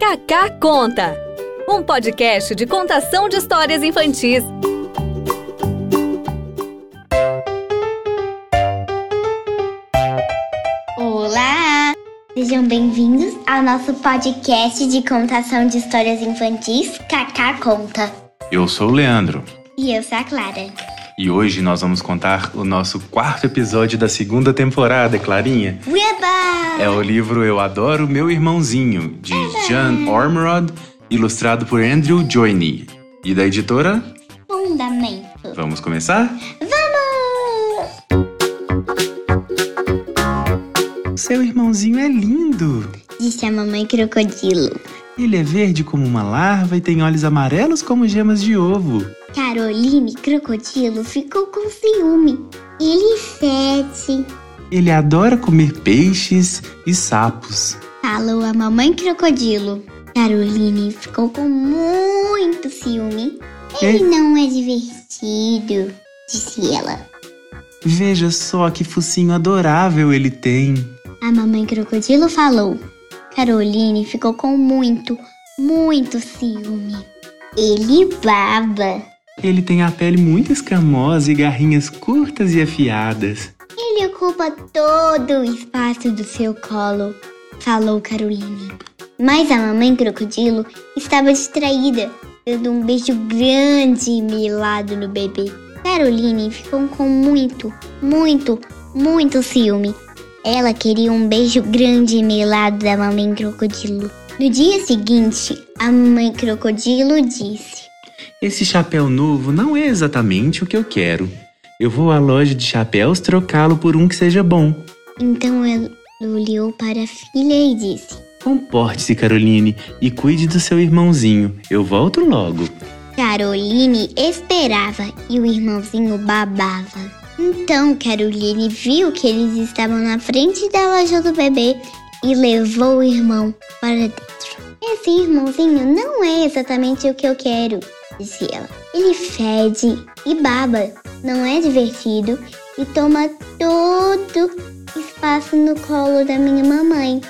Cacá Conta, um podcast de contação de histórias infantis. Olá! Sejam bem-vindos ao nosso podcast de contação de histórias infantis Cacá Conta. Eu sou o Leandro E eu sou a Clara. E hoje nós vamos contar o nosso quarto episódio da segunda temporada, Clarinha. Ueba! É o livro Eu Adoro Meu Irmãozinho, de Jan Ormerod, ilustrado por Andrew Joyny. E da editora? Fundamento. Vamos começar? Vamos! Seu irmãozinho é lindo! Disse a mamãe crocodilo. Ele é verde como uma larva e tem olhos amarelos como gemas de ovo. Caroline crocodilo ficou com ciúme. Ele fede. Ele adora comer peixes e sapos. Falou a mamãe crocodilo. Caroline ficou com muito ciúme. Ele não é divertido, disse ela. Veja só que focinho adorável ele tem. A mamãe crocodilo falou. Caroline ficou com muito, muito ciúme. Ele baba. Ele tem a pele muito escamosa e garrinhas curtas e afiadas. Ele ocupa todo o espaço do seu colo, falou Caroline. Mas a mamãe crocodilo estava distraída, dando um beijo grande e melado no bebê. Caroline ficou com muito, muito, muito ciúme. Ela queria um beijo grande e melado da mamãe crocodilo. No dia seguinte, a mamãe crocodilo disse: Esse chapéu novo não é exatamente o que eu quero. Eu vou à loja de chapéus trocá-lo por um que seja bom. Então ela olhou para a filha e disse: Comporte-se, Caroline, e cuide do seu irmãozinho. Eu volto logo. Caroline esperava e o irmãozinho babava. Então Caroline viu que eles estavam na frente da loja do bebê e levou o irmão para dentro. Esse irmãozinho não é exatamente o que eu quero, disse ela. Ele fede e baba, não é divertido e toma todo espaço no colo da minha mamãe.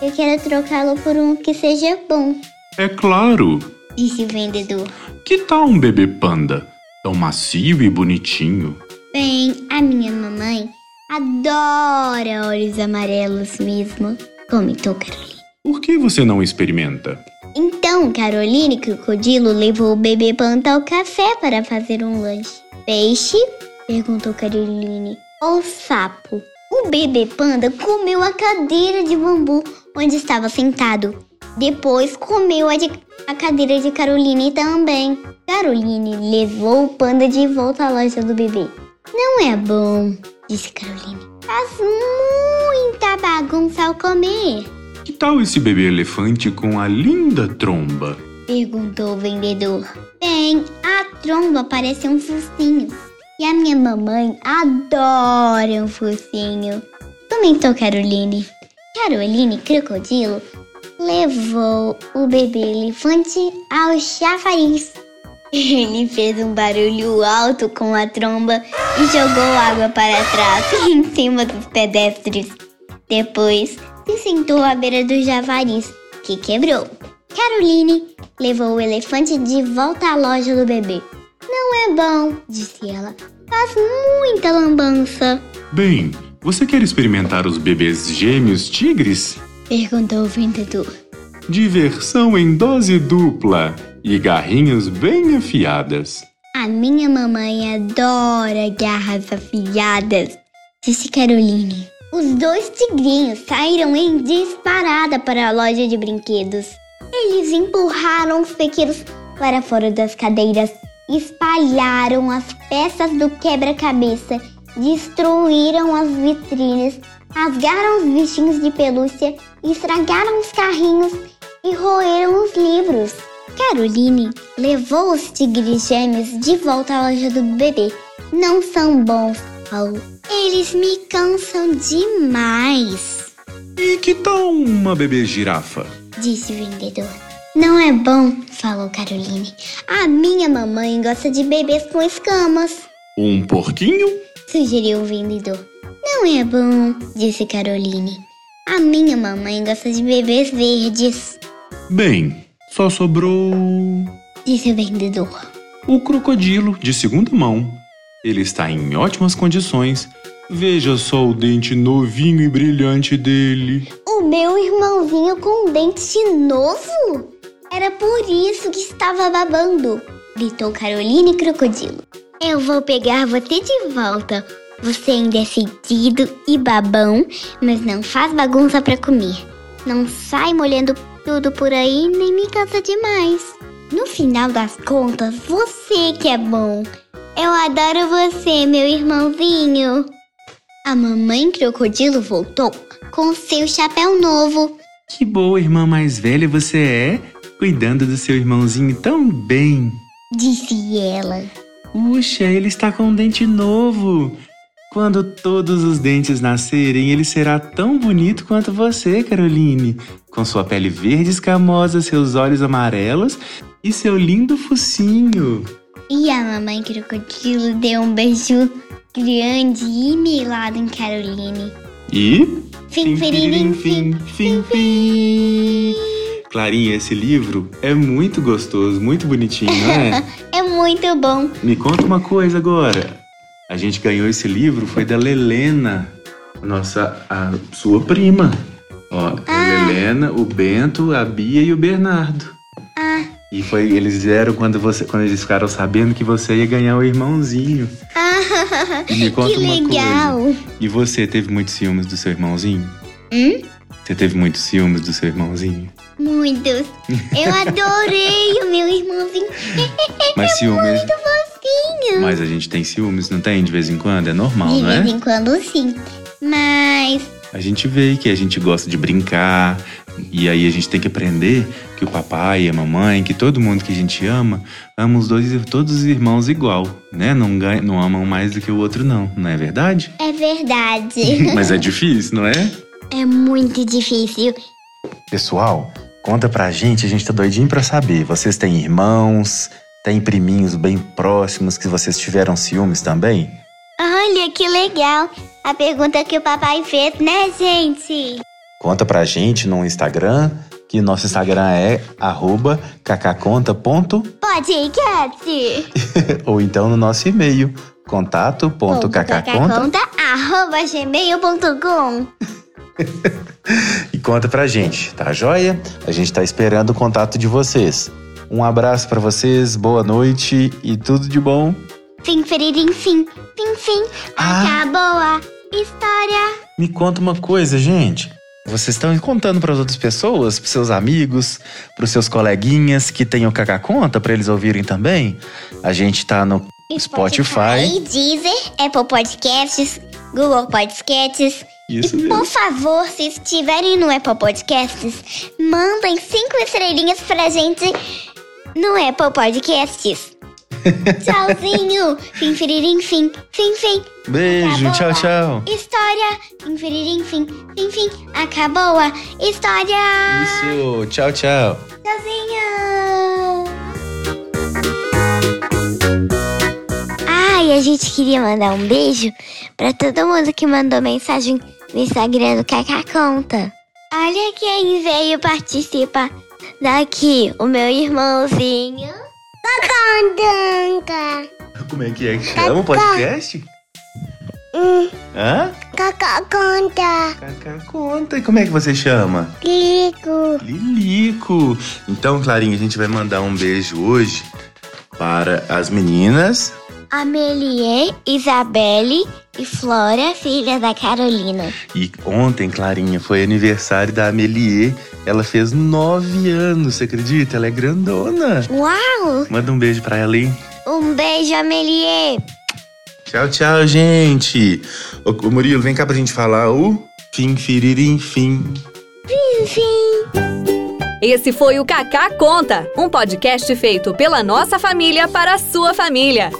Eu quero trocá-lo por um que seja bom, É claro. disse o vendedor. Que tal um bebê panda? Tão macio e bonitinho. Bem, a minha mamãe adora olhos amarelos mesmo, comentou Caroline. Por que você não experimenta? Então, Caroline Crocodilo levou o bebê panda ao café para fazer um lanche. Peixe? perguntou Caroline. Ou sapo? O bebê panda comeu a cadeira de bambu onde estava sentado. Depois comeu a, de- a cadeira de Caroline também. Caroline levou o panda de volta à loja do bebê. Não é bom, disse Caroline. Faz muita bagunça ao comer. Que tal esse bebê elefante com a linda tromba? Perguntou o vendedor. Bem, a tromba parece um focinho. E a minha mamãe adora um focinho. Comentou Caroline. Caroline Crocodilo levou o bebê elefante ao chafariz. Ele fez um barulho alto com a tromba e jogou água para trás em cima dos pedestres. Depois se sentou à beira do javariz, que quebrou. Caroline levou o elefante de volta à loja do bebê. Não é bom, disse ela. Faz muita lambança, Bem, você quer experimentar os bebês gêmeos tigres? perguntou o vendedor. Diversão em dose dupla e garrinhas bem afiadas. A minha mamãe adora garras afiadas, disse Caroline. Os dois tigrinhos saíram em disparada para a loja de brinquedos. Eles empurraram os pequenos para fora das cadeiras, espalharam as peças do quebra-cabeça, destruíram as vitrines, rasgaram os bichinhos de pelúcia, estragaram os carrinhos e roeram os livros. Caroline levou os tigres gêmeos de volta à loja do bebê. Não são bons, falou. Eles me cansam demais, E que tal uma bebê girafa? disse o vendedor. Não é bom, falou Caroline. A minha mamãe gosta de bebês com escamas, Um porquinho? sugeriu o vendedor. Não é bom, disse Caroline. A minha mamãe gosta de bebês verdes. Bem, só sobrou. Disse o vendedor. O crocodilo de segunda mão. Ele está em ótimas condições. Veja só o dente novinho e brilhante dele. O meu irmãozinho com um dente novo? Era por isso que estava babando, gritou Caroline Crocodilo. Eu vou pegar você de volta. Você é fedido e babão, mas não faz bagunça para comer. Não sai molhando tudo por aí nem me cansa demais. No final das contas, você que é bom. Eu adoro você, meu irmãozinho. A mamãe crocodilo voltou com seu chapéu novo. Que boa irmã mais velha você é, cuidando do seu irmãozinho tão bem. Disse ela. Puxa, ele está com um dente novo. Quando todos os dentes nascerem, ele será tão bonito quanto você, Caroline. Com sua pele verde escamosa, seus olhos amarelos e seu lindo focinho. E a mamãe crocodilo deu um beijo grande e melado em Caroline. E. Fim, firirim, fim, fim, fim. Clarinha, esse livro é muito gostoso, muito bonitinho, não é? É muito bom. Me conta uma coisa agora. A gente ganhou esse livro, foi da Lelena, nossa, a sua prima. Ó, a Ah. Lelena, o Bento, a Bia e o Bernardo. Ah, E foi, eles vieram quando, você, quando eles ficaram sabendo que você ia ganhar o irmãozinho. ah E me conta que uma legal. coisa. E você teve muitos ciúmes do seu irmãozinho? Hum? Você teve muitos ciúmes do seu irmãozinho? Muitos. Eu adorei o meu irmãozinho. Mas ciúmes. Muito fofinho. Mas a gente tem ciúmes, não tem? De vez em quando? É normal, De não vez é? em quando sim. Mas A gente vê que a gente gosta de brincar. E aí a gente tem que aprender que o papai e a mamãe, que todo mundo que a gente ama, ama os dois, todos os irmãos igual, né? Não, ganha, não amam mais do que o outro, não. Não é verdade? é verdade. Mas é difícil, não é? é muito difícil. Pessoal, conta pra gente, a gente tá doidinho pra saber. Vocês têm irmãos, têm priminhos bem próximos que vocês tiveram ciúmes também? Olha que legal. A pergunta que o papai fez, né, gente? Conta pra gente no Instagram, que nosso Instagram é arroba cacaconta.com Podcast. ou então no nosso e-mail, contato.cacaconta Cacaconta, arroba gmail.com. e conta pra gente, tá joia? A gente tá esperando o contato de vocês. Um abraço pra vocês, boa noite e tudo de bom. Fim, feririm, fim. Fim, fim. Ah. Acabou a história. Me conta uma coisa, gente. Vocês estão contando para as outras pessoas, para seus amigos, para os seus coleguinhas que o Cacá Conta, para eles ouvirem também? A gente tá no Spotify. Deezer, Apple Podcasts, Google Podcasts. Isso e mesmo. por favor, se estiverem no Apple Podcasts, mandem cinco estrelinhas pra gente no Apple Podcasts. Tchauzinho! fim, firirim, fim, fim, fim. Beijo, Acabou tchau, tchau. História, fim, firirim, fim, fim, fim. Acabou a história. Isso, tchau, tchau. Tchauzinho! Ai, a gente queria mandar um beijo pra todo mundo que mandou mensagem no Instagram do Kaká Conta. Olha quem veio participar daqui, o meu irmãozinho. Cacandanga. Como é que é que chama o podcast? Hum, Hã? Kaká Conta. Cacá Conta. E como é que você chama? Ligo. Lilico. Então, Clarinha, a gente vai mandar um beijo hoje para as meninas Amelie, Isabelle e Flora, filha da Carolina. E ontem, Clarinha, foi aniversário da Amelie. Ela fez nove anos, você acredita? Ela é grandona. Uau! Manda um beijo pra ela, hein? Um beijo, Amelie! Tchau, tchau, gente. Ô, ô, Murilo, vem cá pra gente falar o fim, firirim, fim. Esse foi o Cacá Conta, um podcast feito pela nossa família para a sua família.